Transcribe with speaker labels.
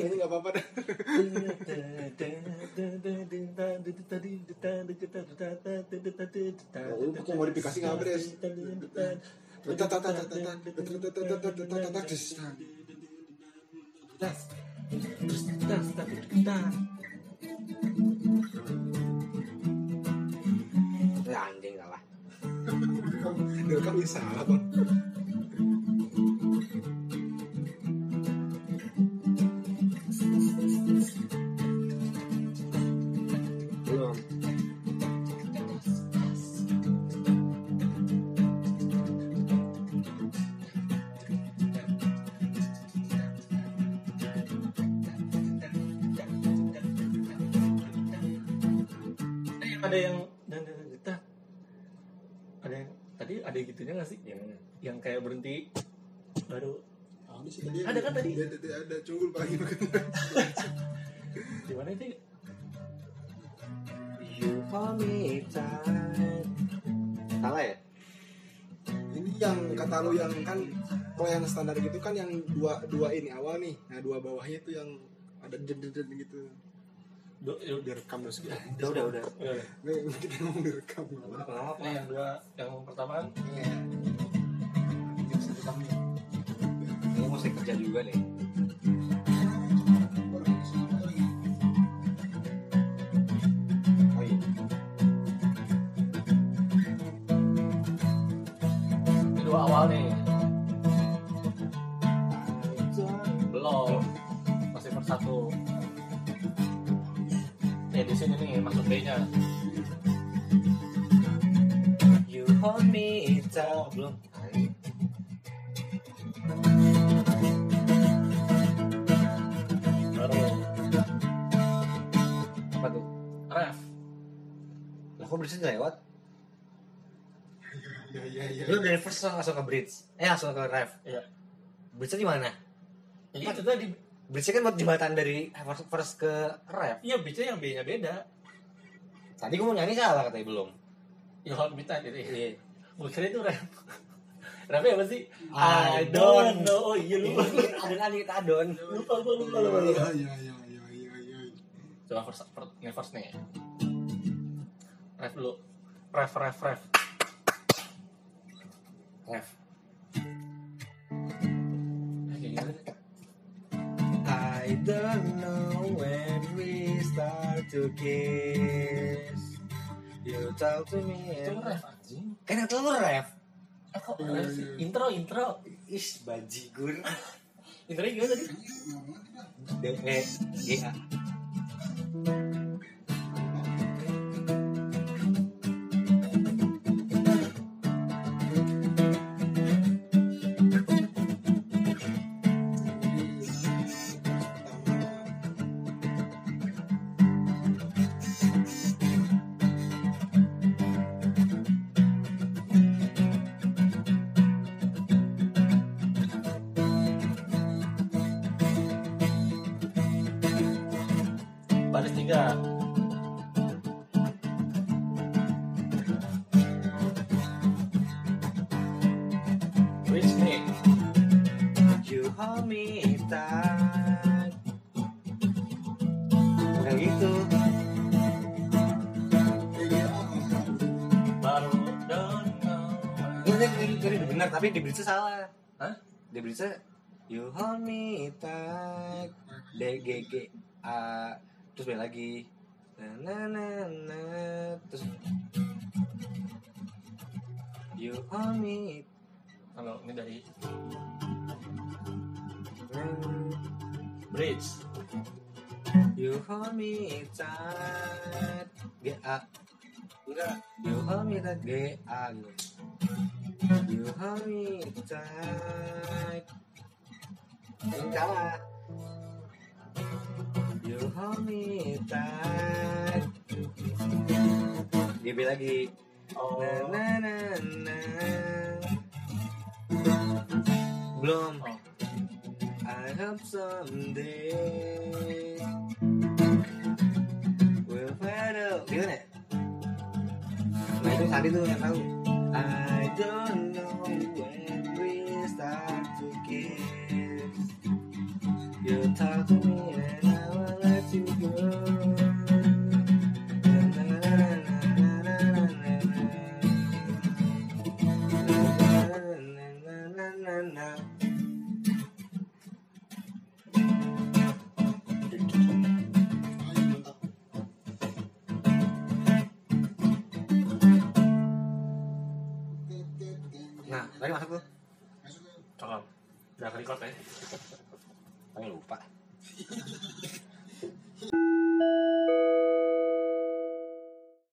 Speaker 1: ini nggak apa-apa dah Oh, modifikasi.
Speaker 2: Ada yang dan dan kita ada yang tadi ada yang gitunya nggak sih yang yang kayak berhenti baru
Speaker 1: Ada sih tadi.
Speaker 2: Ada kan tadi?
Speaker 1: Ada, ada, ada cunggul pagi
Speaker 2: di mana itu
Speaker 3: You hold me tight. Salah ya?
Speaker 1: Ini yang kata lu yang kan kalau yang standar gitu kan yang dua dua ini awal nih. Nah dua bawahnya itu yang ada ded gitu.
Speaker 2: Do, ya udah
Speaker 1: Direkam terus gitu.
Speaker 3: Udah, udah, udah.
Speaker 2: udah, udah.
Speaker 1: Nih, kita ngomong direkam.
Speaker 3: Udah, kenapa?
Speaker 2: Nah, yang dua yang pertama kan
Speaker 1: Iya. Ini bisa direkamnya.
Speaker 3: Ini mesti kerja juga nih. Oh iya.
Speaker 2: ini dua awal nih belum masih per satu nih di sini nih masuk B nya
Speaker 3: You hold me tight. Oh, belum.
Speaker 2: baru
Speaker 3: Apa tuh?
Speaker 2: ref
Speaker 3: Lah kok bridge lewat?
Speaker 1: Iya iya iya.
Speaker 3: Lu dari first langsung ke bridge. Eh langsung ke ref.
Speaker 2: iya
Speaker 3: Bridge di mana?
Speaker 2: ya, itu tadi
Speaker 3: Bridge kan buat jembatan dari first, first ke ref.
Speaker 2: iya B nya yang B nya beda
Speaker 3: Tadi gue mau nyanyi salah katanya belum.
Speaker 2: ya hold me tight itu ya
Speaker 3: Iya.
Speaker 2: gue kira itu ref refnya apa sih
Speaker 3: I
Speaker 2: I don't know oh iya lupa
Speaker 3: Adon adon adon.
Speaker 2: lupa lupa lupa lupa.
Speaker 1: Iya iya iya iya iya.
Speaker 2: coba first first nih first nih ref dulu ref ref ref
Speaker 3: Ref.
Speaker 2: Kayak.
Speaker 3: I don't know when we start to kiss. You talk to me.
Speaker 2: itu ref anjing
Speaker 3: Kan itu lu ref.
Speaker 2: eh kok ref sih intro intro
Speaker 3: Ish bajigur.
Speaker 2: intronya gimana tadi
Speaker 3: D E G A.
Speaker 2: baris tiga Which nih
Speaker 3: You hold me tight. Kayak gitu.
Speaker 2: baru don't know
Speaker 3: Ini ini ini benar tapi di bridge salah.
Speaker 2: Hah?
Speaker 3: Di bridge You hold me tight. D G G A terus balik lagi. Na na na na terus You hold me
Speaker 2: kalau ini dari bridge
Speaker 3: You hold me tight. G A. Enggak. You hold me tight. G A gitu. You hold me tight. Ini salah. You hold lagi.
Speaker 2: oh
Speaker 3: Na na na na. Belum.
Speaker 2: Oh.
Speaker 3: I hope someday we'll find out. Gimana? Nah itu tadi tuh yang tahu.
Speaker 2: Cakep. Udah record eh. ya.
Speaker 3: Tapi lupa.